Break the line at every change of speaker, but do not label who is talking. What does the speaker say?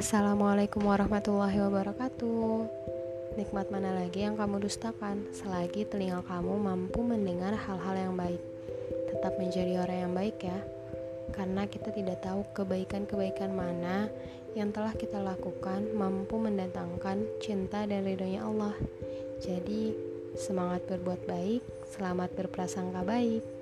Assalamualaikum warahmatullahi wabarakatuh. Nikmat mana lagi yang kamu dustakan selagi telinga kamu mampu mendengar hal-hal yang baik. Tetap menjadi orang yang baik ya. Karena kita tidak tahu kebaikan-kebaikan mana yang telah kita lakukan mampu mendatangkan cinta dan ridhonya Allah. Jadi, semangat berbuat baik, selamat berprasangka baik.